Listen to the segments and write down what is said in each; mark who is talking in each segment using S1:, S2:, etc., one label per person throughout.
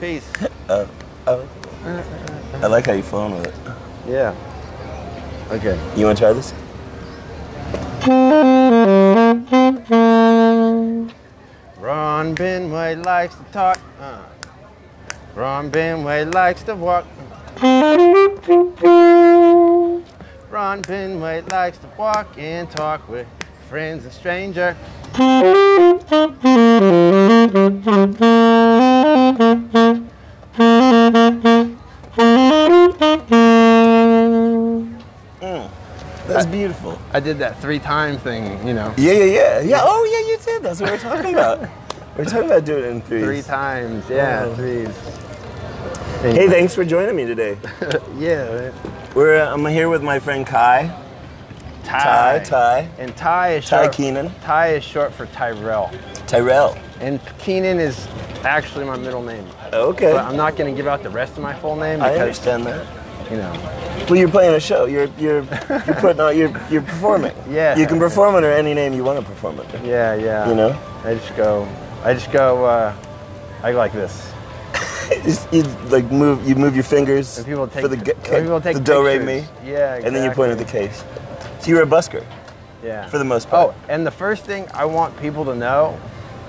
S1: Peace.
S2: Oh, oh. I like how you flowing with it.
S1: Yeah. Okay.
S2: You want to try this?
S1: Ron Benway likes to talk. Uh. Ron Benway likes to walk. Ron Benway likes to walk and talk with friends and strangers.
S2: That's beautiful.
S1: I did that three time thing, you know,
S2: Yeah, yeah, yeah. Yeah, oh, yeah, you did. That's what we're talking about. we're talking about doing it in threes.
S1: three times. Yeah,
S2: Oh.
S1: threes.
S2: Hey, thanks for joining me today.
S1: Yeah, man.
S2: We're uh, I'm here with my friend Kai.
S1: Ty.
S2: Ty, Ty.
S1: And Ty is
S2: Ty
S1: short.
S2: Keenan.
S1: Ty is short for Tyrell.
S2: Tyrell.
S1: And Keenan is actually my middle name.
S2: Okay.
S1: But I'm not going to give out the rest of my full name
S2: I understand that.
S1: you know,
S2: Well, you're playing a show. You're you're you're putting on you're you're performing.
S1: Yeah.
S2: You can perform under any name you want to perform under.
S1: yeah, yeah.
S2: You know.
S1: I just go, I just go, uh, I go like this.
S2: You like move you move your fingers
S1: And people take,
S2: for the
S1: people take
S2: the do re mi,
S1: Yeah, exactly.
S2: and then you point at the case. So you're a busker
S1: Yeah.
S2: for the most part.
S1: Oh, and the first thing I want people to know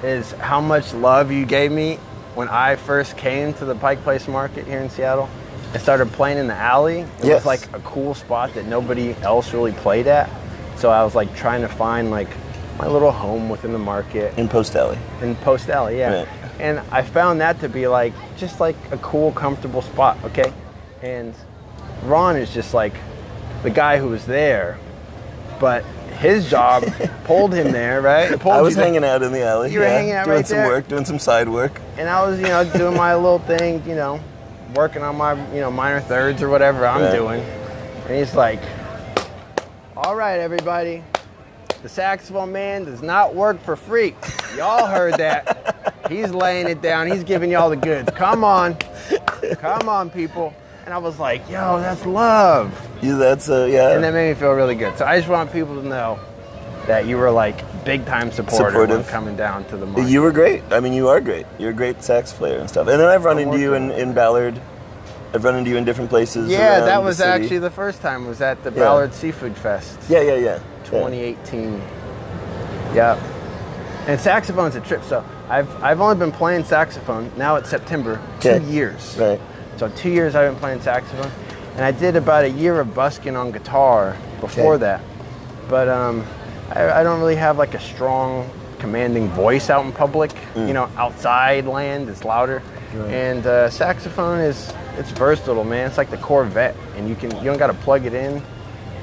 S1: is how much love you gave me when I first came to the Pike Place Market here in Seattle and started playing in the alley. It
S2: Yes.
S1: was like a cool spot that nobody else really played at. So I was like trying to find like my little home within the market
S2: in Post Alley.
S1: in Post Alley, yeah.
S2: Right.
S1: And I found that to be like just like a cool, comfortable spot, okay? And Ron is just like the guy who was there, but his job pulled him there, right? Pulled
S2: I was
S1: you there.
S2: hanging out in the alley.
S1: You were hanging out
S2: doing
S1: right
S2: some
S1: there?
S2: work, doing some side work.
S1: and I was, you know, doing my little thing, you know, working on my, you know, minor thirds or whatever I'm doing. And he's like, "All right, everybody, the saxophone man does not work for free. Y'all heard that? He's laying it down. He's giving y'all the goods. Come on, come on, people." And I was like, "Yo, that's love,"
S2: Yeah, that's uh, yeah.
S1: and that made me feel really good. So I just want people to know that you were like big time supporter
S2: Supportive.
S1: coming down to the market.
S2: you were great. I mean, you are great. You're a great sax player and stuff. And then I've run into you in, in Ballard. I've run into you in different places.
S1: Yeah, that
S2: the
S1: was
S2: city.
S1: actually the first time. Was at the
S2: Yeah.
S1: Ballard Seafood Fest,
S2: Yeah, yeah, yeah.
S1: 2018. Yep. And saxophone's a trip. So I've I've only been playing saxophone. Now it's September. Two
S2: Okay.
S1: years.
S2: Right.
S1: So two years I've been playing saxophone, and I did about a year of busking on guitar before
S2: Okay.
S1: that. But um, I, I don't really have like a strong, commanding voice out in public.
S2: Mm.
S1: You know, outside land it's louder, and uh, saxophone is it's versatile, man. It's like the Corvette, and you can you don't got to plug it in,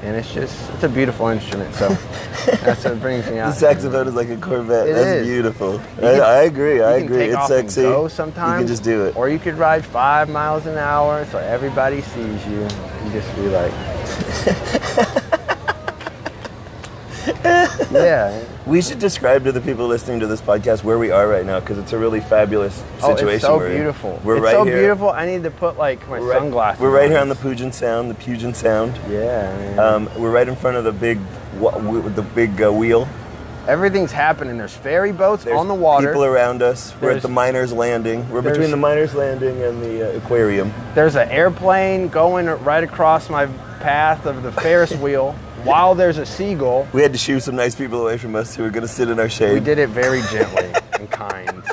S1: and it's just it's a beautiful instrument. So that's what brings me out.
S2: The saxophone is like a Corvette.
S1: It
S2: That's
S1: is.
S2: beautiful.
S1: You
S2: I, I agree. I
S1: can
S2: agree. It's sexy.
S1: Go sometimes.
S2: You can just do it.
S1: Or you could ride five miles an hour so everybody sees you. You just be like, yeah.
S2: We should describe to the people listening to this podcast where we are right now because it's a really fabulous situation.
S1: Oh, it's so
S2: we're
S1: beautiful.
S2: We're
S1: it's
S2: right
S1: so
S2: here.
S1: beautiful. I need to put like my
S2: We're right,
S1: sunglasses.
S2: we're right here on the Puget Sound, the Puget Sound.
S1: Yeah.
S2: Um, we're right in front of the big, the big uh, wheel.
S1: Everything's happening. There's ferry boats
S2: There's
S1: on the water.
S2: People around us. We're at the Miners Landing. We're between the Miners Landing and the uh, aquarium.
S1: There's an airplane going right across my path of the Ferris wheel while there's a seagull.
S2: We had to shoo some nice people away from us who were going to sit in our shade.
S1: We did it very gently and kind.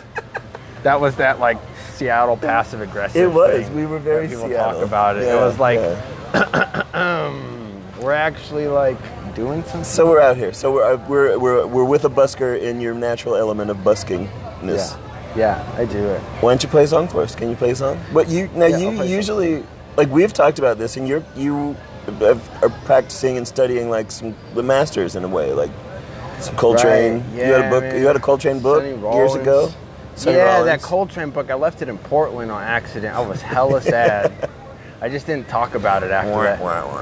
S1: That was that like Seattle passive aggressive.
S2: It was. We were very
S1: people
S2: Seattle.
S1: talk about it.
S2: Yeah,
S1: it was like
S2: yeah.
S1: we're actually like doing something.
S2: So we're out here. So we're, uh, we're, we're, we're with a busker in your natural element of buskingness.
S1: Yeah, yeah, I do it.
S2: Why don't you play a song for us? Can you play a song? But you now you usually like we've talked about this, and you're you are practicing and studying like some the masters in a way, like some Coltrane.
S1: Right,
S2: you had a
S1: yeah,
S2: book. You had a Coltrane book years ago. Sonny
S1: yeah,
S2: Rollins.
S1: that Coltrane book. I left it in Portland on accident. I was hella sad. I just didn't talk about it after that.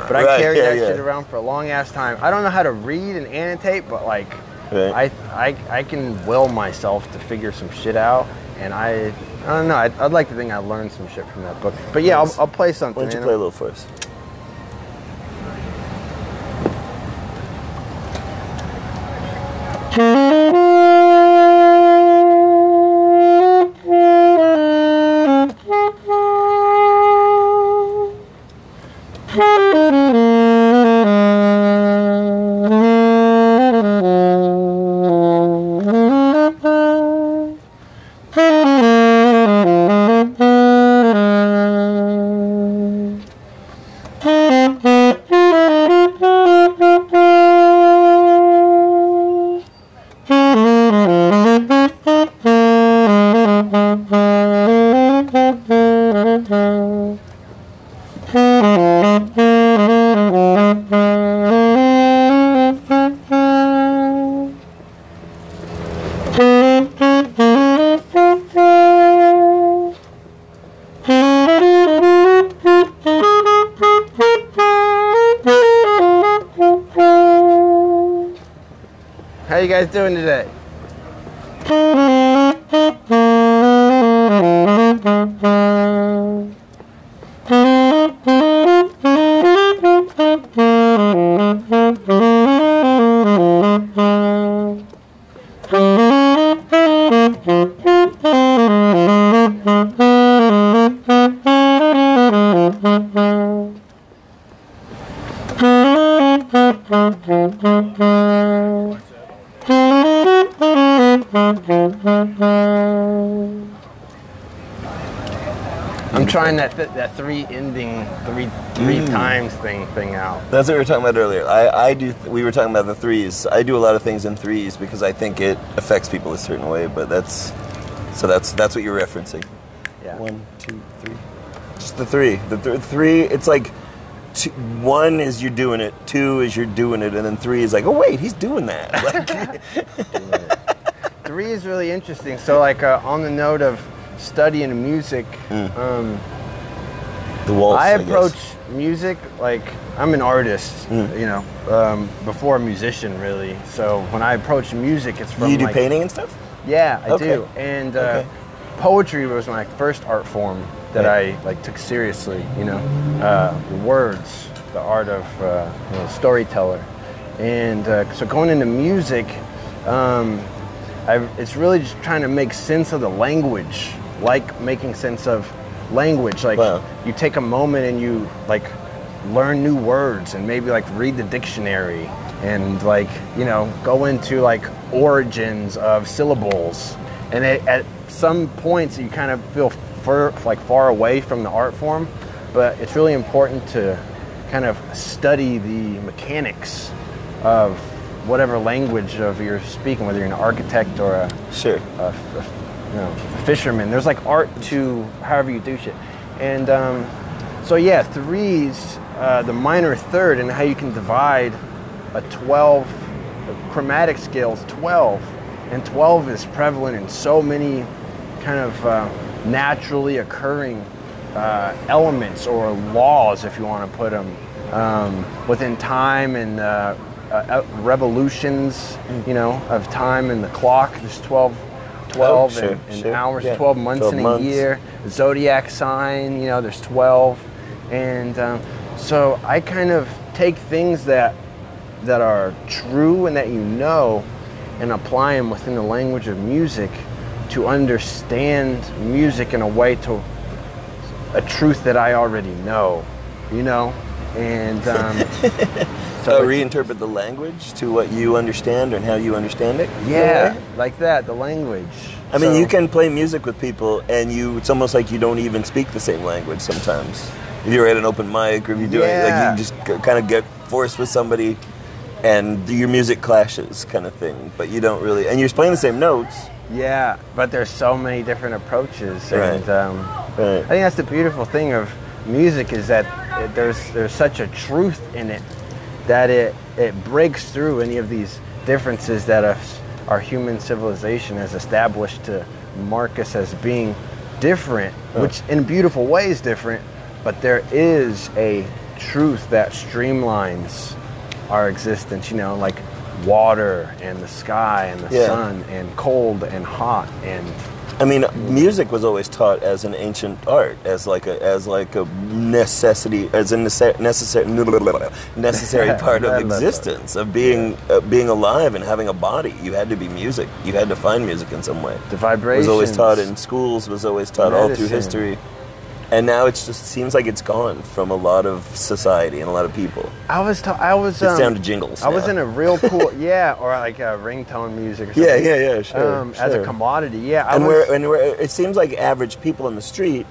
S1: But I
S2: Right,
S1: carried
S2: yeah,
S1: that
S2: yeah.
S1: shit around for a long ass time. I don't know how to read and annotate, but like,
S2: Right.
S1: I, I I can will myself to figure some shit out, and I I don't know. I'd, I'd like to think I learned some shit from that book. But yeah,
S2: Nice.
S1: I'll, I'll play something.
S2: Why don't you play a little for us?
S1: Guys doing today? Trying that th- that three ending three three
S2: Mm.
S1: times thing thing out.
S2: That's what we were talking about earlier. I, I do. Th- we were talking about the threes. I do a lot of things in threes because I think it affects people a certain way. But that's so that's that's what you're referencing.
S1: Yeah.
S2: One, two, three. Just the three. The th- three. It's like two, one is you're doing it, two is you're doing it, and then three is like, oh wait, he's doing that. Like,
S1: Three is really interesting. So like uh, on the note of studying music,
S2: Mm.
S1: um,
S2: the waltz.
S1: I
S2: guess.
S1: approach music like I'm an artist,
S2: Mm.
S1: you know, um, before a musician really. So when I approach music, it's from
S2: You do
S1: like,
S2: painting and stuff.
S1: Yeah, I
S2: Okay.
S1: do. And uh,
S2: Okay.
S1: poetry was my first art form that
S2: Right.
S1: I like took seriously. You know, uh, the words, the art of uh, you know, storyteller, and uh, so going into music, um, I, it's really just trying to make sense of the language, like making sense of language. Like
S2: Wow.
S1: you take a moment and you like learn new words and maybe like read the dictionary and like you know go into like origins of syllables and it, at some points you kind of feel fur, like far away from the art form but it's really important to kind of study the mechanics of whatever language of you're speaking whether you're an architect or a
S2: Sure.
S1: a, a- a fisherman. There's like art to however you do shit. And um, so yeah, threes, uh, the minor third, and how you can divide a 12 the chromatic scale is 12, and 12 is prevalent in so many kind of uh, naturally occurring uh, elements or laws, if you want to put them, um, within time and uh, uh, revolutions, you know, of time and the clock. There's 12, 12
S2: Oh, sure,
S1: and, and
S2: sure.
S1: hours,
S2: Yeah.
S1: 12 months
S2: 12
S1: in a
S2: months.
S1: year. Zodiac sign, you know, there's 12. And um, so I kind of take things that that are true and that you know and apply them within the language of music to understand music in a way to a truth that I already know, you know? And um,
S2: So
S1: it's-
S2: reinterpret the language to what you understand and how you understand it.
S1: yeah, like that, the language.
S2: I mean, you can play music with people, and you it's almost like you don't even speak the same language sometimes. If you're at an open mic, or if you do it,
S1: Yeah.
S2: like you just kind of get forced with somebody, and your music clashes, kind of thing. But you don't really, and you're playing the same notes.
S1: Yeah, but there's so many different approaches,
S2: Right.
S1: and um,
S2: Right.
S1: I think that's the beautiful thing of music is that there's there's such a truth in it that it it breaks through any of these differences that us, our human civilization has established to mark us as being different, which in beautiful ways different, but there is a truth that streamlines our existence. You know, like water and the sky and the
S2: Yeah.
S1: sun and cold and hot and
S2: I mean, music was always taught as an ancient art, as like a as like a necessity, as a nece- necessary necessary part of existence of being uh, being alive and having a body. You had to be music. You had to find music in some way.
S1: the
S2: It
S1: vibrations.
S2: was always taught in schools. Was always taught all through history, and now it just seems like it's gone from a lot of society and a lot of people.
S1: I was ta- I was
S2: It's
S1: um,
S2: down to jingles.
S1: I was in a real cool yeah, or like a ringtone music. Or something.
S2: yeah, yeah, yeah, sure.
S1: Um, As a commodity, yeah. I
S2: and
S1: was,
S2: where and where it seems like average people in the street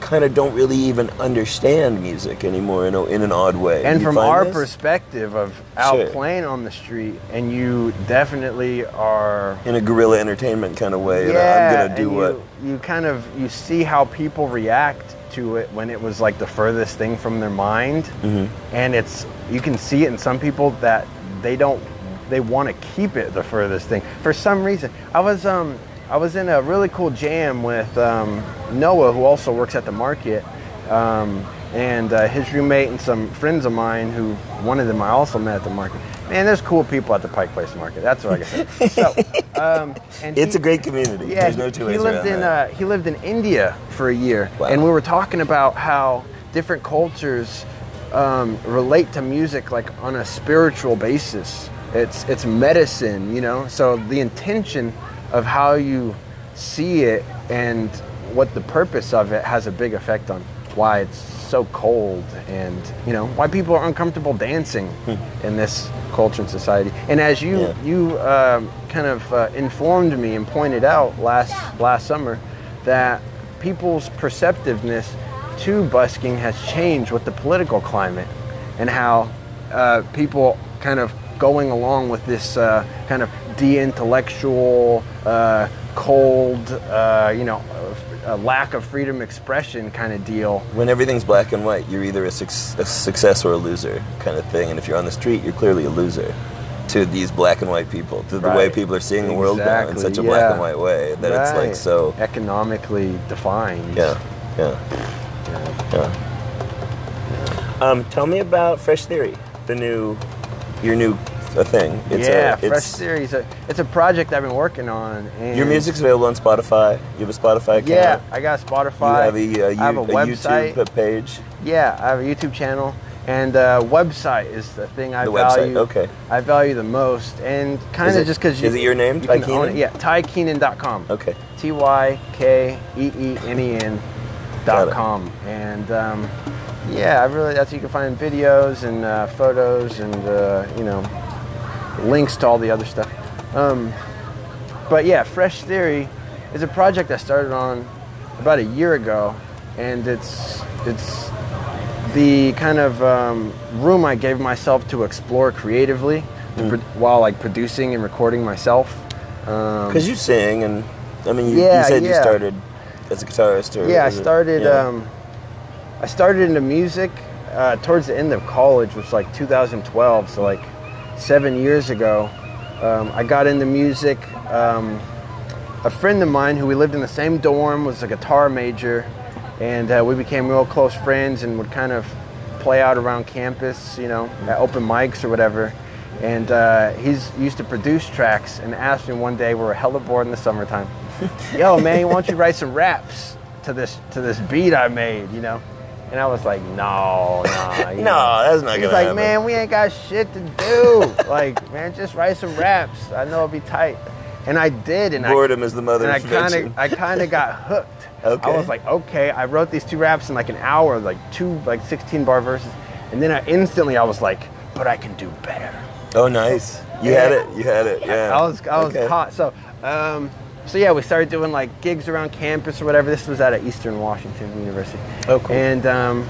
S2: kind of don't really even understand music anymore in, a, in an odd way.
S1: And
S2: You
S1: from our
S2: this?
S1: perspective of out
S2: Sure.
S1: playing on the street, and you definitely are.
S2: in a guerrilla entertainment kind of way, and
S1: yeah,
S2: I'm gonna do
S1: and
S2: what.
S1: you, you kind of you see how people react to it when it was like the furthest thing from their mind,
S2: Mm-hmm.
S1: and it's you can see it in some people that they don't they want to keep it the furthest thing for some reason. I was um I was in a really cool jam with um, Noah, who also works at the market. Um, and uh, his roommate and some friends of mine who one of them I also met at the market. Man, there's cool people at the Pike Place Market. That's what I can say. So, um, and
S2: It's
S1: he-
S2: a great community.
S1: yeah,
S2: There's no
S1: he-
S2: two
S1: he
S2: ways
S1: lived in
S2: that.
S1: uh, he lived in India for a year,
S2: Wow.
S1: and we were talking about how different cultures um, relate to music like on a spiritual basis. It's it's medicine, you know. So the intention of how you see it and what the purpose of it has a big effect on why it's so cold and you know why people are uncomfortable dancing in this culture and society. And as you
S2: Yeah.
S1: you um, kind of uh, informed me and pointed out last last summer that people's perceptiveness to busking has changed with the political climate and how uh, people kind of going along with this uh, kind of de-intellectual, uh, cold, uh, you know, a lack of freedom of expression kind of deal.
S2: when everything's black and white, you're either a, suc a success or a loser kind of thing. And if you're on the street, you're clearly a loser to these black and white people, to the way people are seeing the world now in such a black and white way that it's like so.
S1: economically defined.
S2: Yeah, yeah, yeah. Um, tell me about Fresh Theory, the new, your new uh, thing. It's
S1: yeah,
S2: a,
S1: Fresh Series. It's a project I've been working on. And
S2: Your music's available on Spotify. You have a Spotify account.
S1: Yeah, I got
S2: You
S1: Spotify.
S2: have a, uh,
S1: I have a
S2: you-
S1: website.
S2: YouTube page.
S1: Yeah, I have a YouTube channel, and uh, website is the thing I
S2: The website,
S1: value.
S2: okay.
S1: I value the most, and kind of just because
S2: is it your name,
S1: you
S2: Ty Keenan?
S1: it. Yeah, TyKeenan.com.
S2: Okay.
S1: T Y K E E N E N dot com, and um, yeah, I really that's you can find videos and uh, photos and uh, you know links to all the other stuff. Um, but yeah, Fresh Theory is a project I started on about a year ago, and it's it's the kind of um, room I gave myself to explore creatively
S2: Mm.
S1: pro- while like producing and recording myself. Um,
S2: Because you sing, and I mean, you, you
S1: Yeah,
S2: said you started as a guitarist, or
S1: yeah, I
S2: it-
S1: started.
S2: yeah.
S1: Um, I started into music uh, towards the end of college, which was like 2012. So like seven years ago, um, I got into music. Um, a friend of mine who we lived in the same dorm was a guitar major, and uh, we became real close friends and would kind of play out around campus, you know, at open mics or whatever. And uh, he's used to produce tracks and asked me one day, we were hella bored in the summertime, yo man, why don't you write some raps to this to this beat I made, you know? And I was like, no, you
S2: No,
S1: know.
S2: that's not
S1: He's
S2: gonna
S1: like,
S2: happen.
S1: man, we ain't got shit to do. like, man, just write some raps. I know it'll be tight. And I did, and I
S2: Boredom is the mother
S1: and I kind of I kind of got hooked.
S2: Okay.
S1: I was like, okay, I wrote these two raps in like an hour, like two like 16 bar verses, and then I instantly I was like, but I can do better.
S2: oh, nice. You
S1: Yeah.
S2: had it. You had it. Yeah.
S1: I was I was
S2: Okay.
S1: hot. So um, so yeah, we started doing like gigs around campus or whatever. This was at Eastern Washington University.
S2: Oh, cool.
S1: And um,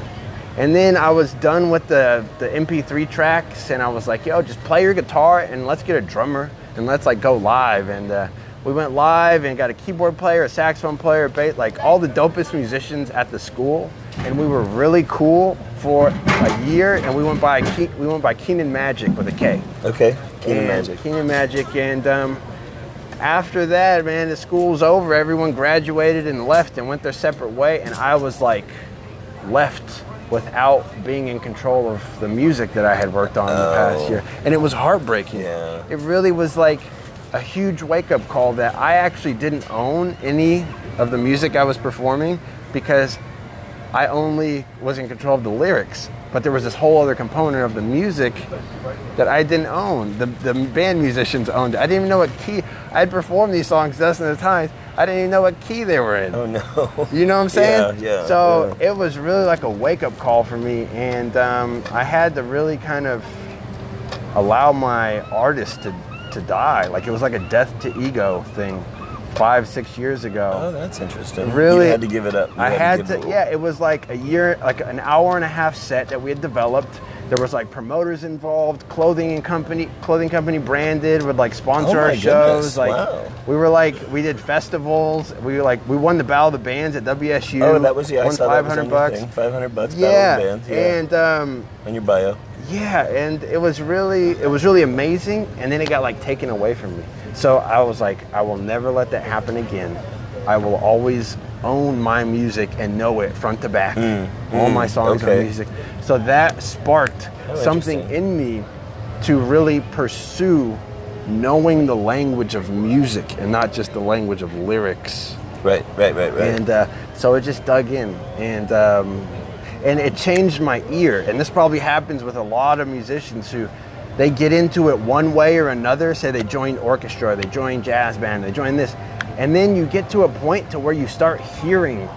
S1: and then I was done with the the MP3 tracks, and I was like, yo, just play your guitar and let's get a drummer and let's like go live. And uh, we went live and got a keyboard player, a saxophone player, bass, like all the dopest musicians at the school. And we were really cool for a year, and we went by Ke- we went by Keenan Magic with a K.
S2: Okay. Keenan Magic.
S1: Keenan Magic, and um, after that, man, the school's over. Everyone graduated and left and went their separate way, and I was like left without being in control of the music that I had worked on in the past
S2: Oh.
S1: year, and it was heartbreaking.
S2: Yeah.
S1: It really was like a huge wake-up call that I actually didn't own any of the music I was performing because I only was in control of the lyrics. But there was this whole other component of the music that I didn't own. The, the band musicians owned it. I didn't even know what key. I'd performed these songs dozens of times. I didn't even know what key they were in.
S2: Oh no.
S1: You know what I'm saying?
S2: Yeah, yeah,
S1: So
S2: yeah.
S1: it was really like a wake up call for me, and um, I had to really kind of allow my artist to, to die. Like it was like a death to ego thing. Five, six years ago.
S2: Oh, that's interesting.
S1: Really?
S2: You had to give it up. You
S1: I had
S2: give
S1: to,
S2: it-
S1: yeah. It was like a year, like an hour and a half set that we had developed. There was like promoters involved, clothing and company, clothing company branded would like sponsor
S2: Oh
S1: our shows.
S2: goodness,
S1: Like
S2: wow.
S1: we were like we did festivals. We were like we won the Battle of the Bands at WSU.
S2: Oh, that was yeah. I
S1: Won
S2: was
S1: 500 bucks.
S2: Five hundred bucks.
S1: Yeah,
S2: Battle of the Bands, yeah.
S1: and um,
S2: on your bio.
S1: yeah, and it was really it was really amazing, and then it got like taken away from me. So I was like, I will never let that happen again. I will always own my music and know it front to back. All my songs
S2: Mm, okay.
S1: are music. So that sparked
S2: Oh,
S1: something in me to really pursue knowing the language of music and not just the language of lyrics
S2: Right, right, right, right.
S1: and uh, so it just dug in and um, and it changed my ear and this probably happens with a lot of musicians who they get into it one way or another say they join orchestra they join jazz band they join this and then you get to a point to where you start hearing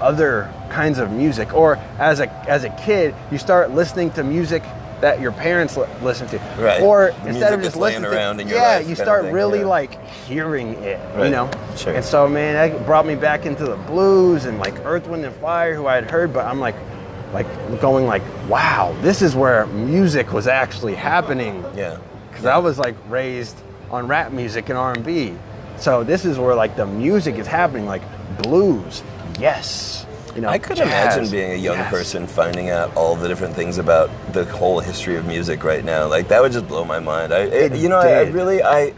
S1: other kinds of music or as a as a kid you start listening to music that your parents li- listen to
S2: Right.
S1: or
S2: The
S1: instead of just listening
S2: around
S1: to
S2: in your
S1: yeah you start
S2: thing,
S1: really
S2: yeah.
S1: like hearing it
S2: right.
S1: you know
S2: Sure.
S1: and so man that brought me back into the blues and like earth wind and fire who i had heard but i'm like like going like wow this is where music was actually happening
S2: yeah.
S1: because i was like raised on rap music and r&b so this is where like the music is happening like blues yes you know
S2: I could
S1: jazz,
S2: imagine being a young
S1: yes.
S2: person finding out all the different things about the whole history of music right now. Like that would just blow my mind. I, it,
S1: It
S2: you know, I, I really, I,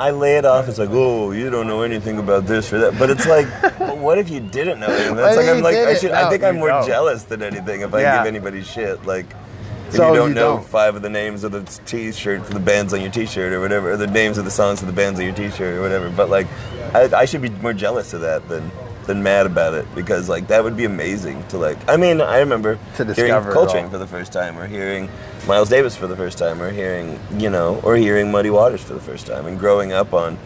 S2: I lay it off It's like, oh, you don't know anything about this or that. But it's like, but what if you didn't know anything? That's like I'm like, I should. I think I'm more
S1: don't.
S2: jealous than anything if I
S1: Yeah.
S2: give anybody shit. Like. If
S1: So
S2: you don't
S1: you
S2: know
S1: don't.
S2: five of the names of the T-shirt for the bands on your T-shirt or whatever, or the names of the songs for the bands on your T-shirt or whatever, but like, I, I should be more jealous of that than than mad about it because like that would be amazing to like. I mean, I remember
S1: To
S2: hearing
S1: discover
S2: Coltrane for the first time, or hearing Miles Davis for the first time, or hearing you know, or hearing Muddy Waters for the first time, and growing up on,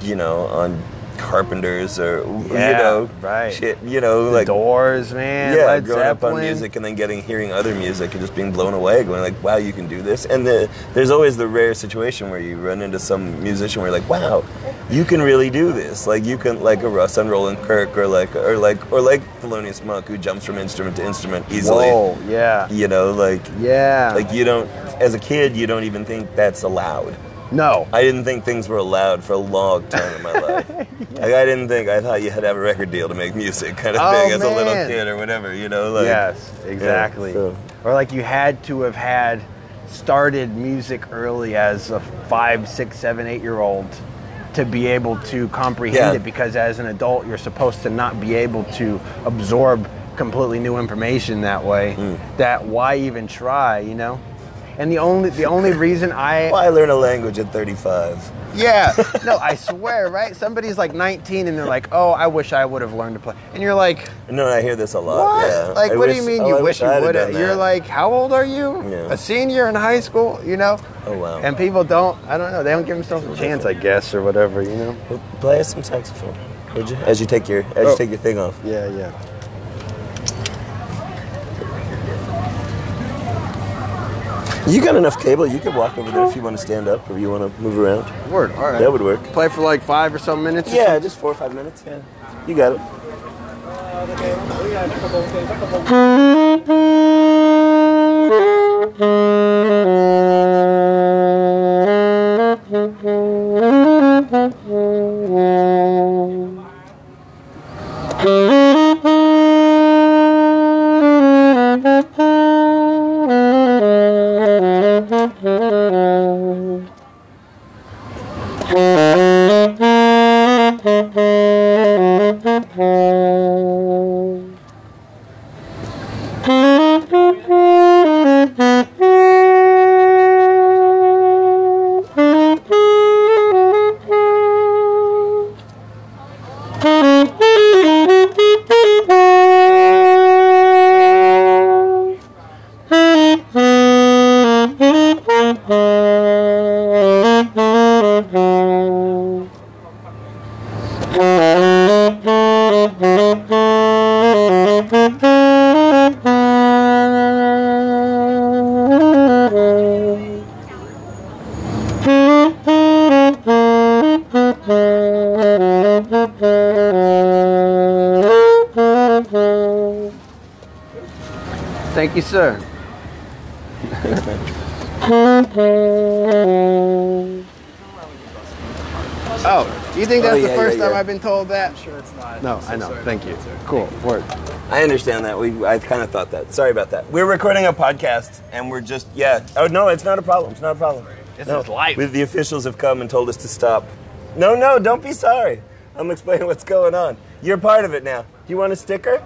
S2: you know, on Carpenters or you know,
S1: right.
S2: shit, you know,
S1: the
S2: like
S1: doors man
S2: yeah,
S1: Led
S2: growing up on music and then getting hearing other music and just being blown away, going like, "Wow, you can do this!" And the, there's always the rare situation where you run into some musician where you're like, "Wow, you can really do this!" Like you can, like a Rahsaan Roland Kirk, or like, or like, or like Thelonious Monk, who jumps from instrument to instrument easily.
S1: Whoa, yeah
S2: You know, like,
S1: yeah
S2: like you don't, as a kid, you don't even think that's allowed.
S1: No
S2: I didn't think things were allowed for a long time in my life. Like I didn't think I thought you had to have a record deal to make music, kind of
S1: Oh,
S2: thing, as a little kid or whatever. You know, like
S1: yes, exactly.
S2: so-
S1: Or like you had to have had started music early as a five, six, seven, eight year old to be able to comprehend
S2: Yeah.
S1: it because as an adult you're supposed to not be able to absorb completely new information that way.
S2: Mm.
S1: That why even try, you know? And the only the only reason I
S2: Why I learn a language at 35?
S1: yeah. No, I swear, right? Somebody's like 19 and they're like, "Oh, I wish I would have learned to play." And you're like,
S2: No, I hear this a lot.
S1: What?
S2: Yeah.
S1: Like,
S2: I
S1: what
S2: wish-
S1: do you mean you
S2: I
S1: wish you would have? You're like, how old are you?
S2: Yeah.
S1: A senior in high school, you know?
S2: Oh, wow.
S1: And people don't, I don't know, they don't give themselves a chance, I guess, or whatever, you know?
S2: Well, play us some saxophone, would you? As you take your as
S1: Oh.
S2: you take your thing off.
S1: Yeah, yeah.
S2: You got enough cable. You could walk over there if you want to stand up or you want to move around.
S1: Word, all right.
S2: That would work.
S1: Play for like five or so minutes? or
S2: Yeah, just four or five minutes. Yeah, you got it.
S3: Thank you,
S1: sir. Oh, do you think that's
S2: Oh, yeah,
S1: the first
S2: yeah,
S1: time. I've been told that?
S3: Sure, it's not.
S1: No,
S3: I'm so
S1: I know.
S3: sorry
S1: Thank you.
S3: that, sir.
S1: Cool. Word.
S2: I understand that. We I kind of thought that. Sorry about that. We're recording a podcast and we're just yeah. Oh no, it's not a problem. It's not a problem.
S1: This
S2: no.
S1: is life.
S2: We- The officials have come and told us to stop. No, no, don't be sorry. I'm explaining what's going on. You're part of it now. Do you want a sticker?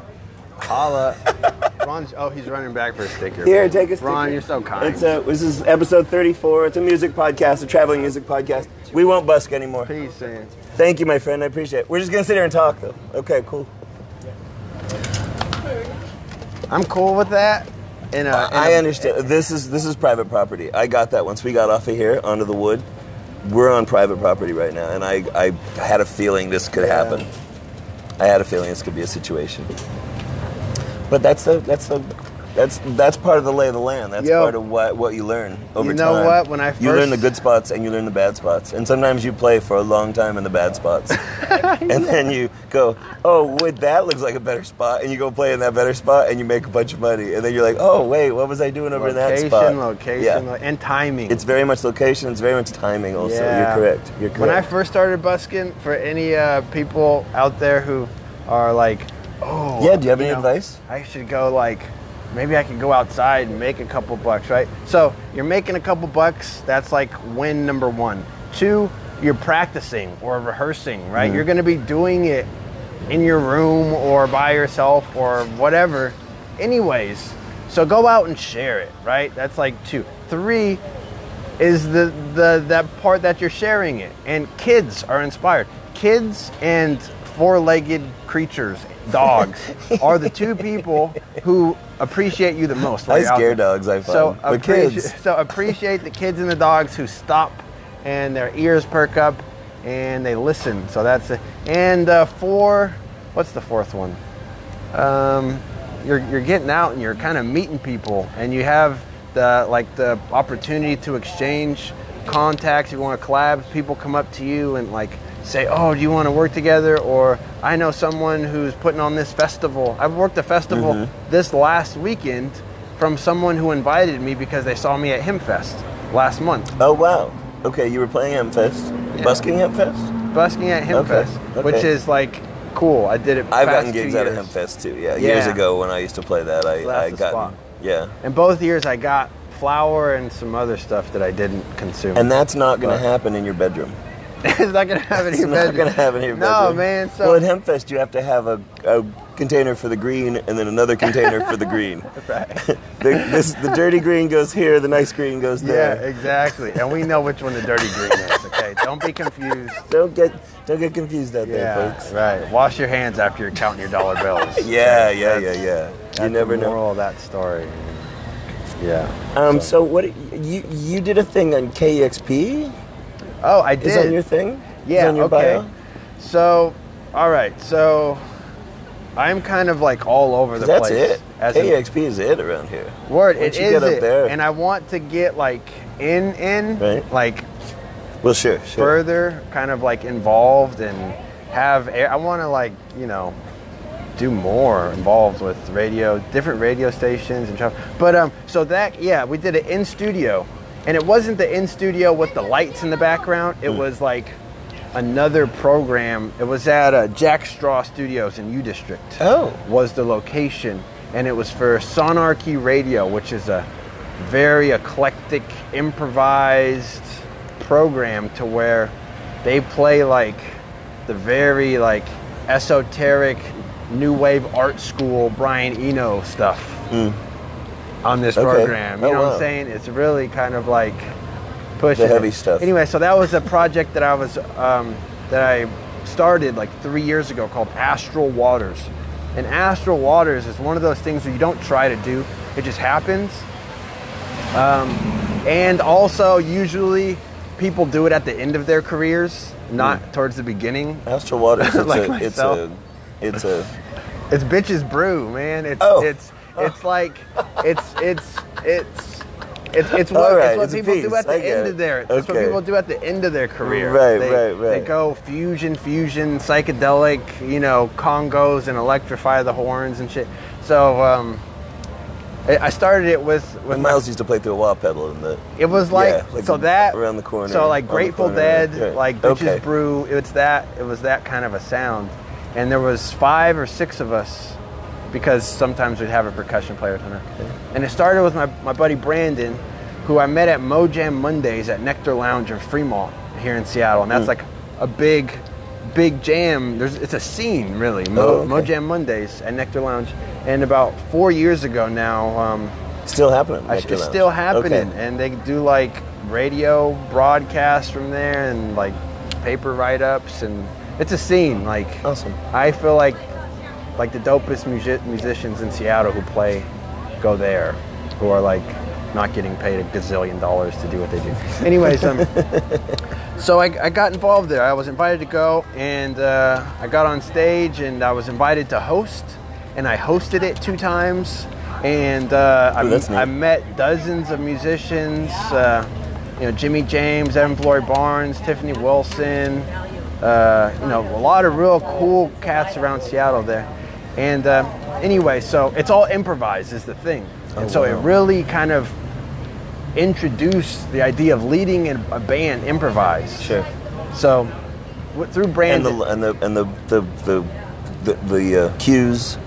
S1: Holla. Ron's, oh, he's running back for a sticker.
S2: Here, take a sticker.
S1: Ron, you're so kind.
S2: It's a, this is episode 34. It's a music podcast, a traveling music podcast. We won't busk anymore.
S1: Peace, man.
S2: Thank you, my friend. I appreciate it. We're just gonna sit here and talk, though. Okay, cool.
S1: I'm cool with that. In a, in
S2: I
S1: a-
S2: understand. This is this is private property. I got that once we got off of here onto the wood. We're on private property right now, and I I had a feeling this could happen. I had a feeling this could be a situation. But that's the that's the that's that's part of the lay of the land. That's
S1: Yo.
S2: part of what what you learn over time.
S1: You know
S2: time.
S1: what? When I
S2: you learn the good spots and you learn the bad spots, and sometimes you play for a long time in the bad spots, and then you go, oh wait, that looks like a better spot, and you go play in that better spot, and you make a bunch of money, and then you're like, oh wait, what was I doing over in that
S1: location,
S2: spot?
S1: location,
S2: Yeah.
S1: lo- and timing.
S2: It's very much location. It's very much timing. Also,
S1: Yeah.
S2: you're correct. You're correct.
S1: When I first started busking, for any uh, people out there who are like, oh,
S2: Yeah, do you have any
S1: know,
S2: advice?
S1: I should go like, maybe I could go outside and make a couple bucks, right? So you're making a couple bucks. That's like win number one. Two, you're practicing or rehearsing, right?
S2: Mm-hmm.
S1: You're going to be doing it in your room or by yourself or whatever, anyways. So go out and share it, right? That's like two. Three, is the, the that part that you're sharing it and kids are inspired kids and four-legged creatures dogs are the two people who appreciate you the most
S2: I scare dogs. I find.
S1: so appreciate,
S2: kids.
S1: so appreciate the kids and the dogs who stop and their ears perk up and they listen so that's it and uh, four what's the fourth one um, you're, you're getting out and you're kind of meeting people and you have the like the opportunity to exchange contacts you want to collab people come up to you and like say oh do you want to work together or i know someone who's putting on this festival i've worked a festival mm-hmm. this last weekend from someone who invited me because they saw me at Hempfest last month
S2: Oh wow. Okay, you were playing Hempfest, busking Hempfest.
S1: busking at
S2: Okay,
S1: Hempfest which is like cool i did it
S2: I've gotten gigs out of. Hempfest too. Yeah, years ago when I used to play that, I
S1: So
S2: I got yeah.
S1: And both years I got flour and some other stuff that I didn't consume.
S2: And that's not going to happen in your bedroom.
S1: it's not gonna have any
S2: It's not going to have any.
S1: No, man. So
S2: well, at Hempfest, you have to have a, a container for the green and then another container for the green.
S1: right.
S2: The, this, the dirty green goes here, the nice green goes there.
S1: yeah, exactly. And we know which one the dirty green is. Okay, don't be confused.
S2: Don't get don't get confused out there, folks.
S1: right. Wash your hands after you're counting your dollar bills.
S2: Yeah, yeah, yeah,
S1: That's-
S2: yeah. You never
S1: the
S2: know.
S1: of that story. Yeah.
S2: Um, so what you you did a thing on KEXP?
S1: Oh, I did.
S2: Is on your thing?
S1: Yeah.
S2: Is on your
S1: okay.
S2: bio?
S1: So, all right. So, I'm kind of like all over the
S2: That's
S1: place.
S2: it.
S1: as
S2: KEXP is it around here.
S1: Word,
S2: Once
S1: it
S2: you
S1: is
S2: get up
S1: it.
S2: there-
S1: and I want to get like in, in,
S2: Right.
S1: like
S2: Well, sure, sure.
S1: further, kind of like involved and have. I want to like you know do more involved with radio, different radio stations and stuff. But um, so that yeah, we did it in studio, and it wasn't the in studio with the lights in the background. It
S2: Hmm.
S1: was like another program. It was at uh, Jack Straw Studios in U District
S2: Oh.
S1: was the location, and it was for Sonarchy Radio, which is a very eclectic, improvised program to where they play like the very like esoteric new wave art school Brian Eno stuff on this.
S2: Okay.
S1: program. You
S2: Oh,
S1: know what. I'm saying? It's really kind of like pushing
S2: The heavy
S1: it.
S2: stuff.
S1: Anyway, so that was a project that I was um, that I started like three years ago called Astral Waters. And Astral Waters is one of those things where you don't try to do; it just happens. Um, and also, usually, people do it at the end of their careers, not towards the beginning.
S2: Astral Waters. It's
S1: Like
S2: a it's a it's a
S1: It's bitches brew, man. It's
S2: Oh.
S1: it's it's like it's it's it's it's it's what,
S2: right,
S1: it's what
S2: it's
S1: people do at the end of their that's what
S2: Okay.
S1: people do at the end of their career.
S2: Right,
S1: they,
S2: right, right.
S1: They go fusion, fusion, psychedelic, you know, congos and electrify the horns and shit. So um I I started it with with
S2: When
S1: my
S2: Miles used to play through a wah pedal in the.
S1: It was like,
S2: Yeah, like
S1: so that
S2: around the corner,
S1: So like Grateful Dead,
S2: right.
S1: like Bitches
S2: Okay.
S1: Brew. It's that. It was that kind of a sound, and there was five or six of us because sometimes we'd have a percussion player with us. And it started with my, my buddy Brandon, who I met at Mojam Mondays at Nectar Lounge in Fremont here in Seattle, and that's
S2: Hmm.
S1: like a big, big jam. There's it's a scene really. Mo,
S2: Oh, okay.
S1: Mojam Mondays at Nectar Lounge, and about four years ago now. Um,
S2: Still happening.
S1: I- it's
S2: Lounge.
S1: still happening,
S2: Okay.
S1: and they do like radio broadcasts from there and like paper write-ups, and it's a scene. Like
S2: Awesome.
S1: I feel like like the dopest music- musicians in Seattle who play go there, who are like not getting paid a gazillion dollars to do what they do. Anyways, um, so I, I got involved there. I was invited to go, and uh, I got on stage, and I was invited to host, and I hosted it two times, and uh, I,
S2: Ooh, neat.
S1: I met dozens of musicians. Uh, you know, Jimmy James, Evan Flory-Barnes, Tiffany Wilson. Uh, you know, a lot of real cool cats around Seattle there. And uh, anyway, so it's all improvised is the thing, and
S2: Oh,
S1: so it really kind of introduced the idea of leading in a band improvised.
S2: Sure.
S1: So through
S2: And the and the and the the the the, the uh, cues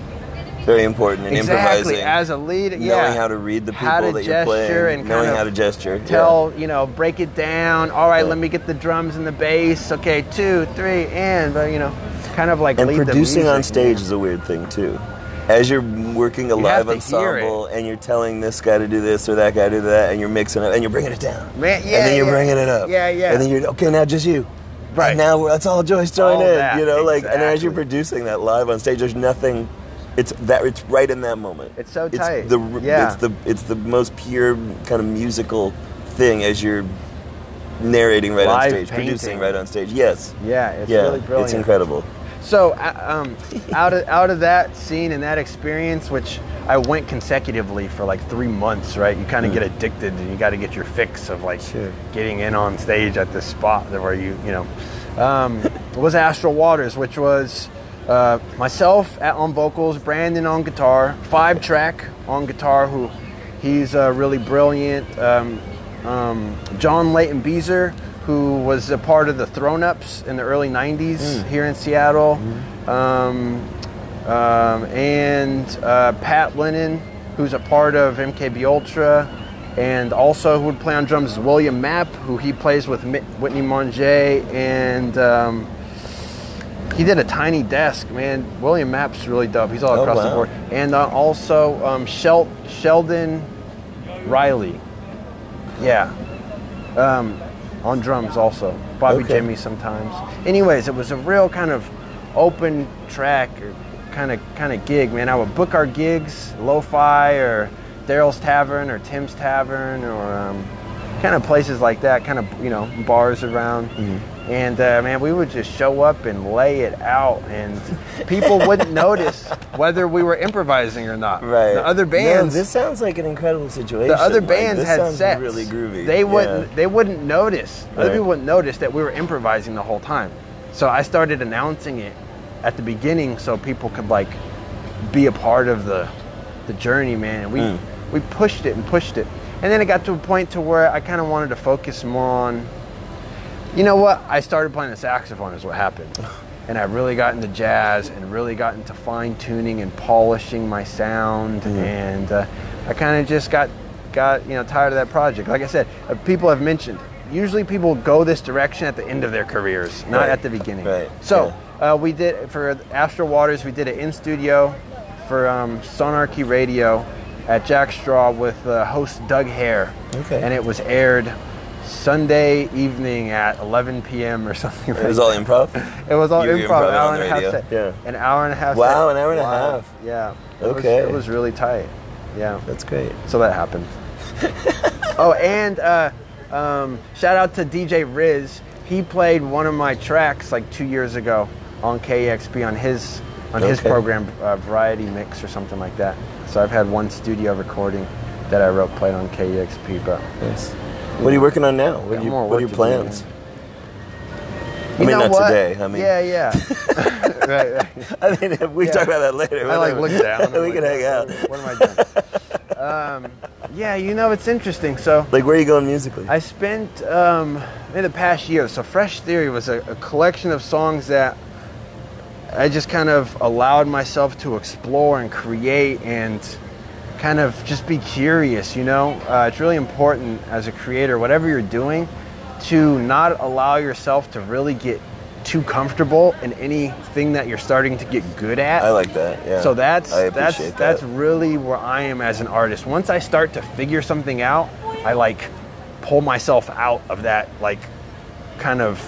S2: very important in
S1: exactly
S2: improvising.
S1: as a lead,
S2: knowing how to read the people that you're
S1: gesture
S2: playing,
S1: and
S2: knowing how to gesture. yeah.
S1: tell you know break it down. All right,
S2: Yeah.
S1: let me get the drums and the bass. Okay, two, three, and but you know, kind of like
S2: And
S1: lead the
S2: producing on
S1: music.
S2: stage is a weird thing too. As you're working a
S1: You
S2: live
S1: have to hear it.
S2: ensemble and you're telling this guy to do this or that guy to do that, and you're mixing it and you're bringing it down,
S1: Man, yeah,
S2: and then you're
S1: yeah.
S2: bringing it up,
S1: Yeah, yeah.
S2: and then you're okay. Now just you,
S1: Right.
S2: And now we're, that's all Joyce join
S1: All
S2: in,
S1: that,
S2: you know, like and as you're producing that live on stage, there's nothing. It's that it's right in that moment.
S1: It's so tight.
S2: the
S1: Yeah.
S2: it's the it's the most pure kind of musical thing as you're narrating right
S1: Live
S2: on stage,
S1: painting.
S2: producing right on stage. Yes.
S1: Yeah, it's
S2: yeah,
S1: really brilliant.
S2: it's incredible.
S1: So, uh, um, out of out of that scene and that experience, which I went consecutively for like three months, right? You kind of get addicted, and you got to get your fix of like
S2: Sure.
S1: getting in on stage at this spot where you, you know, um, was Astral Waters, which was uh, myself at, on vocals, Brandon on guitar, five track on guitar, who he's uh, really brilliant. Um, um, John Leighton Beezer, who was a part of the Thrown Ups in the early '90s here in Seattle, um, um, and uh, Pat Lennon, who's a part of MKB Ultra, and also who would play on drums is William Mapp, who he plays with Whitney Monge, and um, he did a tiny desk, man. William Mapp's really dope. He's all
S2: Oh,
S1: across the board, and uh, also um, Shel- Sheldon Riley. Yeah. Um, on drums also. Bobby
S2: Okay.
S1: Jimmy sometimes. Anyways, it was a real kind of open track or kind of kind of gig, man. I would book our gigs, Lo-Fi or Darrell's Tavern or Tim's Tavern or um, kind of places like that, kind of you know bars around. And uh, man, we would just show up and lay it out, and people wouldn't notice whether we were improvising or not.
S2: Right.
S1: The other
S2: No,
S1: bands,
S2: this sounds like an incredible situation.
S1: the other
S2: Like,
S1: bands
S2: this
S1: had
S2: sounds
S1: sets.
S2: really groovy.
S1: They
S2: Yeah.
S1: wouldn't. They wouldn't notice. Other
S2: Right.
S1: people wouldn't notice that we were improvising the whole time. So I started announcing it at the beginning, so people could like be a part of the the journey, man. And we
S2: Mm.
S1: we pushed it and pushed it, and then it got to a point to where I kind of wanted to focus more on. You know what? I started playing the saxophone. Is what happened. And I really got into jazz and really got into fine tuning and polishing my sound, and uh, I kind of just got got you know tired of that project. Like I said, uh, people have mentioned. Usually, people go this direction at the end of their careers, not
S2: Right.
S1: at the beginning.
S2: Right.
S1: So uh, we did for Astral Waters. We did it in studio for um, Sonarchy Radio at Jack Straw with uh, host Doug Haire.
S2: Okay.
S1: And it was aired Sunday evening at 11 p.m. or something.
S2: It was
S1: like
S2: all improv.
S1: It was all
S2: You
S1: improv.
S2: improv
S1: An hour and a half set.
S2: Yeah.
S1: An hour and a half.
S2: Wow,
S1: set
S2: an hour and a half.
S1: Yeah. It was-
S2: Okay.
S1: it was really tight. Yeah.
S2: That's great.
S1: So that happened. oh, and uh, um, shout out to DJ Riz. He played one of my tracks like two years ago on KEXP on his on his program, uh, Variety Mix or something like that. So I've had one studio recording that I wrote played on KEXP. But
S2: Nice. What are you working on now? What are, you,
S1: more
S2: what are your plans?
S1: man.
S2: I mean,
S1: know
S2: not
S1: what?
S2: today. I mean,
S1: yeah, yeah. right, right.
S2: I mean, we
S1: Yeah.
S2: talk about that later.
S1: I like look down. I'm
S2: we
S1: like,
S2: can hang out.
S1: What am I doing? um, yeah, you know, it's interesting. So
S2: Like, where are you going musically?
S1: I spent um, in the past year. So Fresh Theory was a, a collection of songs that I just kind of allowed myself to explore and create and kind of just be curious. You know, uh, it's really important as a creator, whatever you're doing, to not allow yourself to really get too comfortable in anything that you're starting to get good at.
S2: I like that. Yeah.
S1: So that's that's
S2: appreciate
S1: that's really where I am as an artist. Once I start to figure something out, I like pull myself out of that like kind of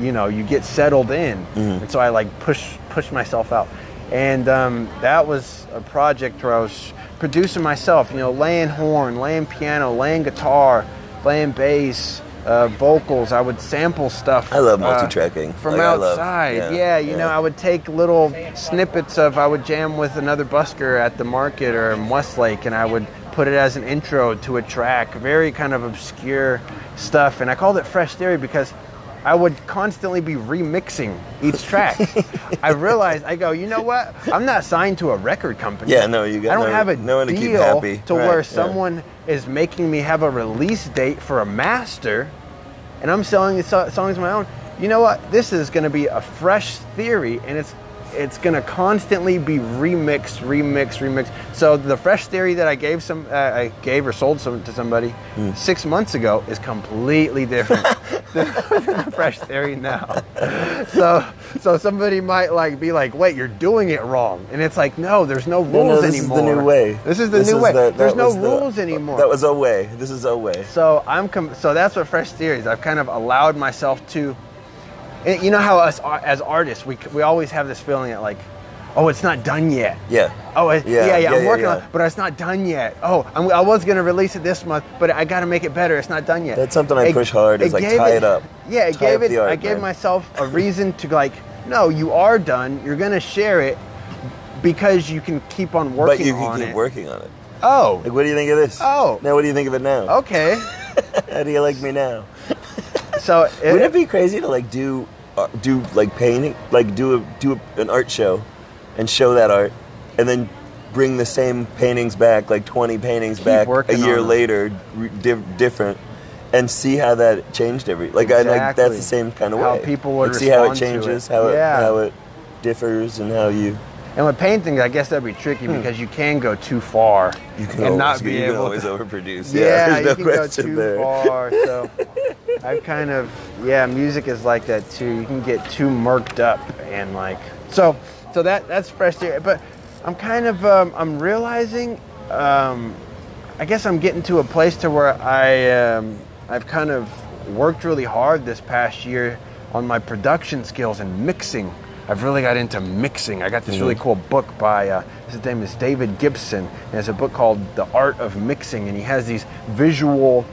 S1: you know you get settled in,
S2: Mm-hmm.
S1: and so I like push push myself out. And um, that was a project where I was producing myself, you know, laying horn, laying piano, laying guitar, playing bass, uh, vocals. I would sample stuff.
S2: I love
S1: uh,
S2: multi-tracking.
S1: from
S2: Like, I love-
S1: outside.
S2: yeah,
S1: yeah, you
S2: yeah.
S1: know, I would take little snippets of. I would jam with another busker at the market or in Westlake, and I would put it as an intro to a track. Very kind of obscure stuff, and I called it Fresh Theory because. I would constantly be remixing each track. I realized I go, you know what? I'm not signed to a record company.
S2: Yeah, no, you got
S1: I don't
S2: no-
S1: have a
S2: no one to
S1: deal
S2: keep happy.
S1: to
S2: Right,
S1: where
S2: yeah.
S1: someone is making me have a release date for a master, and I'm selling the songs of my own. You know what? This is going to be a fresh theory, and it's it's going to constantly be remixed, remixed, remixed. So the fresh theory that I gave some, uh, I gave or sold some to somebody
S2: Hmm.
S1: six months ago is completely different than the fresh theory now. So so somebody might like be like, wait, you're doing it wrong, and it's like, no, there's no rules
S2: No, no, this
S1: anymore.
S2: is the new way.
S1: This is the
S2: This
S1: new
S2: is
S1: way.
S2: the-
S1: there's no
S2: was the-
S1: rules anymore.
S2: That was a way. This is a way.
S1: So I'm com- so that's what Fresh Theories. I've kind of allowed myself to. And You know how us as artists, we we always have this feeling that like, oh, it's not done yet.
S2: Yeah.
S1: Oh, it,
S2: Yeah,
S1: yeah, yeah,
S2: yeah,
S1: I'm
S2: yeah,
S1: working
S2: yeah.
S1: on it, but it's not done yet. Oh, I'm, I was gonna release it this month, but I got to make it better. It's not done yet.
S2: That's something I push hard, is, like, tie it up.
S1: Yeah, it
S2: Tie
S1: gave it.
S2: art,
S1: I gave
S2: man.
S1: myself a reason to like, no, you are done. You're gonna share it because you can keep on working
S2: But you can keep
S1: it.
S2: working on it.
S1: Oh,
S2: Like, what do you think of this?
S1: Oh.
S2: Now, what do you think of it now?
S1: okay.
S2: How do you like me now?
S1: So
S2: Wouldn't it be crazy to like do, uh, do like painting, like do a do a, an art show, and show that art, and then bring the same paintings back, like twenty paintings
S1: Keep
S2: back a year later, diff- different, and see how that changed every. Like I like that's the same kind of
S1: How
S2: way.
S1: people would
S2: like, see how it changes,
S1: it.
S2: how it
S1: Yeah.
S2: how it differs, and how you
S1: And with painting, I guess that'd be tricky because you can go too far
S2: Hmm. you can
S1: and
S2: always,
S1: not be
S2: you can
S1: able
S2: always
S1: to.
S2: overproduce.
S1: Yeah,
S2: Yeah,
S1: you
S2: no
S1: can go too
S2: there.
S1: far. So I've kind of yeah, music is like that too. You can get too murked up and like so so that that's fresh frustrating. But I'm kind of um, I'm realizing um, I guess I'm getting to a place to where I um, I've kind of worked really hard this past year on my production skills and mixing. I've really got into mixing. I got this really cool book by uh, his name is David Gibson. And it's a book called The Art of Mixing, and he has these visual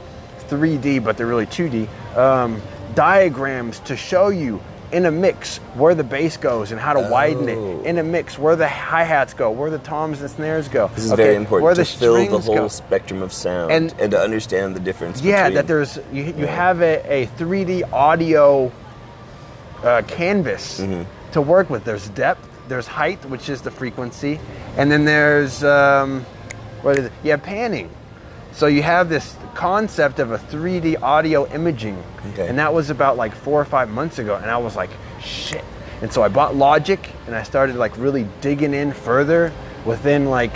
S1: 3D, but they're really 2D um, diagrams to show you in a mix where the bass goes and how to widen
S2: Oh.
S1: it. In a mix where the hi hats go, where the toms and snares go.
S2: This is
S1: Okay,
S2: very important
S1: Where
S2: to
S1: the
S2: fill the whole
S1: go.
S2: spectrum of sound
S1: And-
S2: and, to understand the difference.
S1: Yeah,
S2: between,
S1: that there's you, you have a, a 3D audio uh, canvas
S2: Mm-hmm.
S1: To work with. There's depth, there's height, which is the frequency, and then there's um, what is it? Yeah, panning. So you have this concept of a 3D audio imaging,
S2: Okay.
S1: and that was about like four or five months ago, and I was like, shit. And so I bought Logic, and I started like really digging in further within like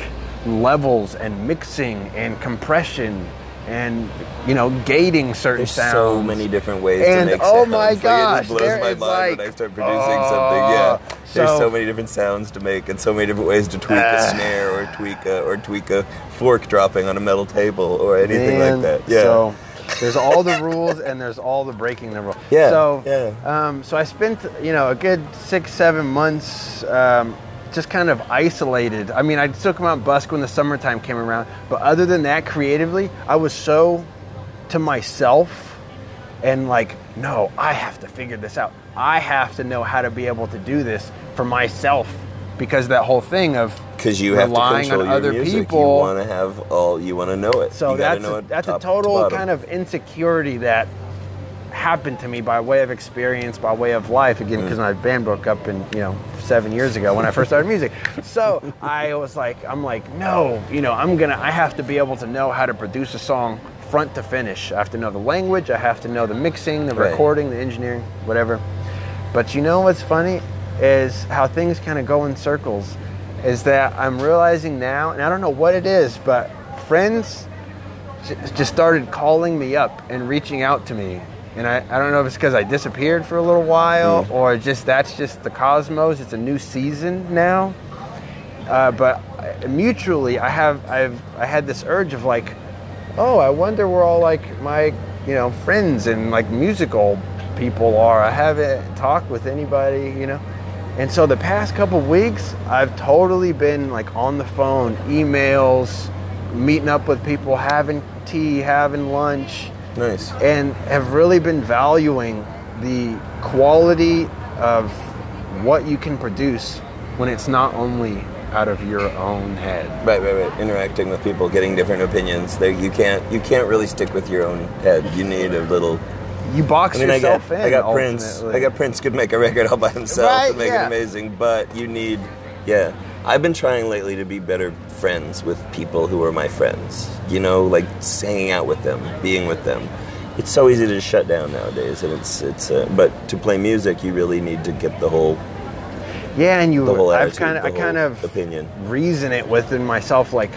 S1: levels and mixing and compression and you know gating certain
S2: There's
S1: sounds.
S2: so many different ways
S1: And,
S2: to make
S1: oh
S2: sounds.
S1: my
S2: Like,
S1: gosh,
S2: it just blows my mind
S1: like-
S2: when I start producing
S1: Oh,
S2: something. Yeah, there's
S1: so-
S2: so many different sounds to make, and so many different ways to tweak a
S1: Ah.
S2: snare or tweak a or tweak a fork dropping on a metal table or anything
S1: Man,
S2: like that. Yeah.
S1: So there's all the rules and there's all the breaking the rules.
S2: Yeah,
S1: So
S2: yeah.
S1: Um, so I spent you know a good six seven months. Um, just kind of isolated. I mean, I'd still come out and busk when the summertime came around, but other than that, creatively, I was so to myself and like, no, I have to figure this out. I have to know how to be able to do this for myself because that whole thing of
S2: because you have to control
S1: on
S2: your
S1: other
S2: music.
S1: people.
S2: You want to have all. You want to know it.
S1: So that's a, that's a
S2: top to
S1: total kind of insecurity that happened to me by way of experience, by way of life. Again, mm. because my band broke up in you know seven years ago when I first started music. So I was like, I'm like, no, you know, I'm gonna, I have to be able to know how to produce a song front to finish. I have to know the language. I have to know the mixing, the
S2: Right.
S1: recording, the engineering, whatever. But you know what's funny is how things kind of go in circles. Is that I'm realizing now, and I don't know what it is, but friends just started calling me up and reaching out to me. And I, I don't know if it's because I disappeared for a little while or just that's just the cosmos. It's a new season now. Uh, but I- mutually, I have I've I had this urge of like, oh, I wonder where all like my you know friends and like musical people are. I haven't talked with anybody, you know. And so the past couple weeks, I've totally been like on the phone, emails, meeting up with people, having tea, having lunch,
S2: Nice.
S1: and have really been valuing the quality of what you can produce when it's not only out of your own head.
S2: Right, right, right. Interacting with people, getting different opinions. There, you can't, you can't really stick with your own head. You need a little.
S1: You box
S2: I mean, I got,
S1: yourself in.
S2: I got Prince.
S1: ultimately.
S2: I got Prince could make a record all by himself
S1: Right,
S2: and make
S1: yeah.
S2: it amazing, but you need, yeah. I've been trying lately to be better friends with people who are my friends. You know, like hanging out with them, being with them. It's so easy to shut down nowadays, and it's it's. Uh, but to play music, you really need to get the whole
S1: Yeah, and you.
S2: the whole
S1: I've
S2: attitude,
S1: kind of, I kind of
S2: opinion.
S1: reason it within myself, like,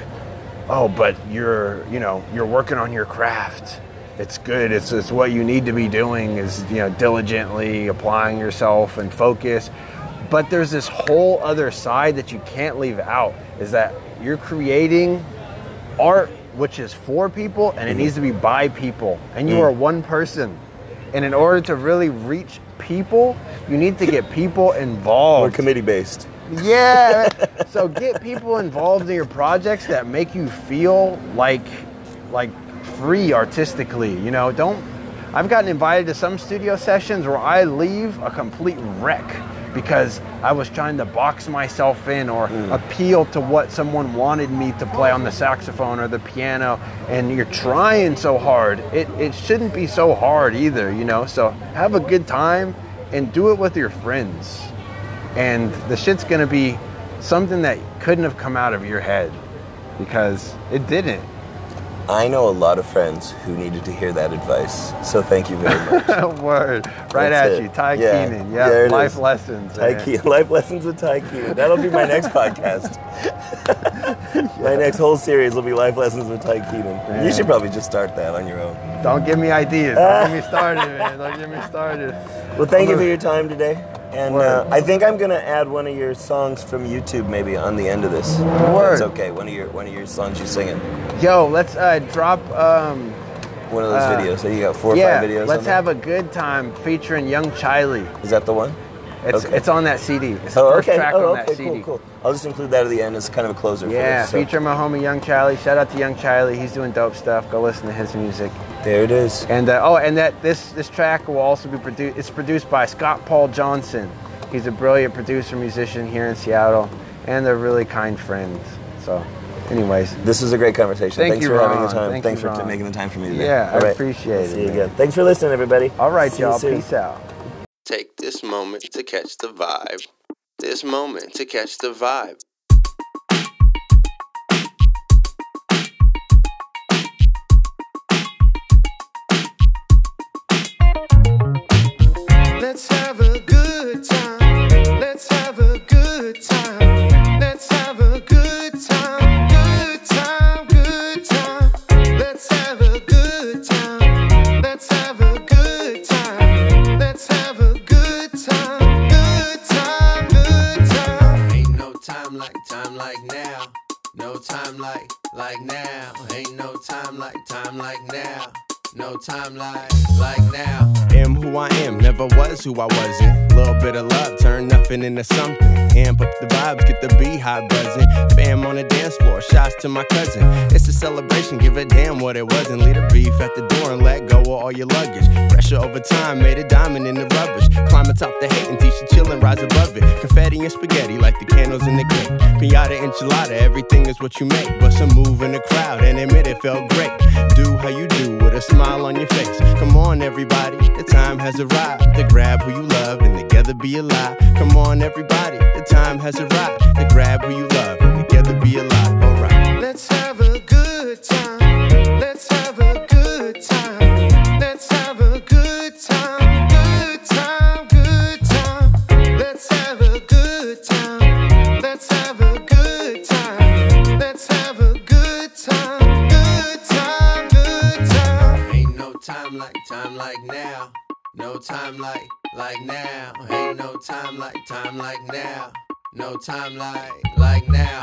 S1: oh, but you're, you know, you're working on your craft. It's good. It's, it's what you need to be doing. Is you know, diligently applying yourself and focus. But there's this whole other side that you can't leave out. Is that you're creating art which is for people and it
S2: Mm-hmm.
S1: needs to be by people, and you
S2: Mm.
S1: are one person. And in order to really reach people, you need to get people involved.
S2: We're committee based.
S1: Yeah. so get people involved in your projects that make you feel like like free artistically. You know, don't I've gotten invited to some studio sessions where I leave a complete wreck because I was trying to box myself in or hmm. appeal to what someone wanted me to play on the saxophone or the piano and you're trying so hard. It it shouldn't be so hard either, you know. So have a good time and do it with your friends and the shit's gonna be something that couldn't have come out of your head because it didn't.
S2: I know a lot of friends who needed to hear that advice. So thank you very much.
S1: No word, right
S2: That's
S1: at
S2: it.
S1: you, Ty
S2: Yeah.
S1: Keenan. Yeah, life
S2: is.
S1: lessons.
S2: Ty
S1: man.
S2: Keenan, Life Lessons with Ty Keenan. That'll be my next podcast. my next whole series will be Life Lessons with Ty Keenan. You should probably just start that on your own.
S1: Don't give me ideas. Don't get me started, man. Don't get me started.
S2: Well, thank you for your time today. And uh, I think I'm gonna add one of your songs from YouTube maybe on the end of this.
S1: Word.
S2: It's okay. One of your one of your songs you singing.
S1: Yo, let's uh, drop. Um,
S2: One of those
S1: Uh,
S2: videos. So you got four or five videos. Yeah, let's
S1: have a good time featuring Young Chiley.
S2: Is that the one?
S1: It's
S2: Okay.
S1: it's on that CD. It's the
S2: Oh,
S1: first
S2: okay.
S1: track
S2: oh,
S1: on
S2: okay.
S1: that CD.
S2: Cool, cool. I'll just include that at the end as kind of a closer.
S1: Yeah,
S2: for this. So,
S1: feature my homie Young Chiley. Shout out to Young Chiley. He's doing dope stuff. Go listen to his music.
S2: There it is.
S1: And uh, oh, and that this this track will also be produced. It's produced by Scott Paul Johnson. He's a brilliant producer musician here in Seattle, and they're really kind friends. So, anyways,
S2: This is a great conversation.
S1: Thank
S2: Thanks
S1: you,
S2: for having the time.
S1: Thank
S2: Thanks
S1: you,
S2: for
S1: Ron.
S2: making the time for me today.
S1: Yeah, I
S2: All right.
S1: appreciate it,
S2: See you
S1: man.
S2: again. Thanks for listening, everybody.
S1: all right,
S2: See you
S1: y'all. Peace out.
S3: Take this moment to catch the vibe. This moment to catch the vibe.
S4: To my cousin. It's a celebration, give a damn what it was, and Leave the beef at the door and let go of all your luggage. Pressure over time made a diamond in the rubbish. Climb atop the hate and teach you chill and rise above it. Confetti and spaghetti like the candles in the cake. Pinata enchilada, everything is what you make. Bust a move in the crowd and admit it felt great. Do how you do with a smile on your face. Come on, everybody, the time has arrived to grab who you love and together be alive. Come on, everybody, the time has arrived to grab who you love and together be alive. Alright.
S5: Let's have a good time. Let's have a good time. Let's have a good time. Good time, good time. Let's have a good time. Let's have a good time. Let's have a good time. Good time, good time.
S3: Ain't no time like time like now. No time like like now. Ain't no time like time like now. No time like like now.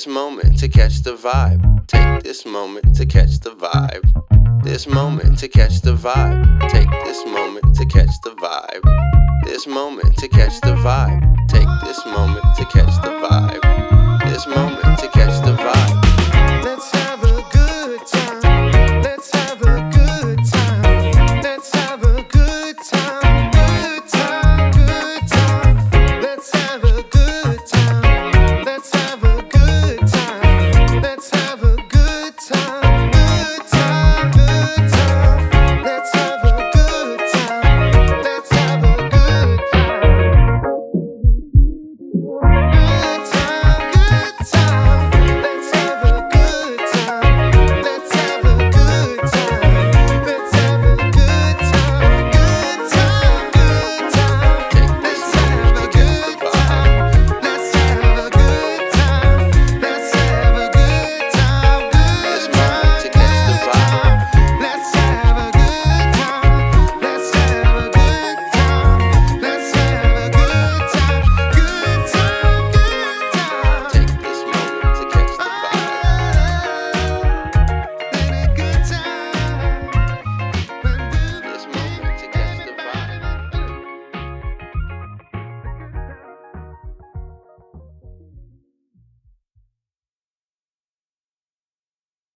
S3: This moment to catch the vibe. Take this moment to catch the vibe. This moment to catch the vibe. Take this moment to catch the vibe. This moment to catch the vibe. Take this moment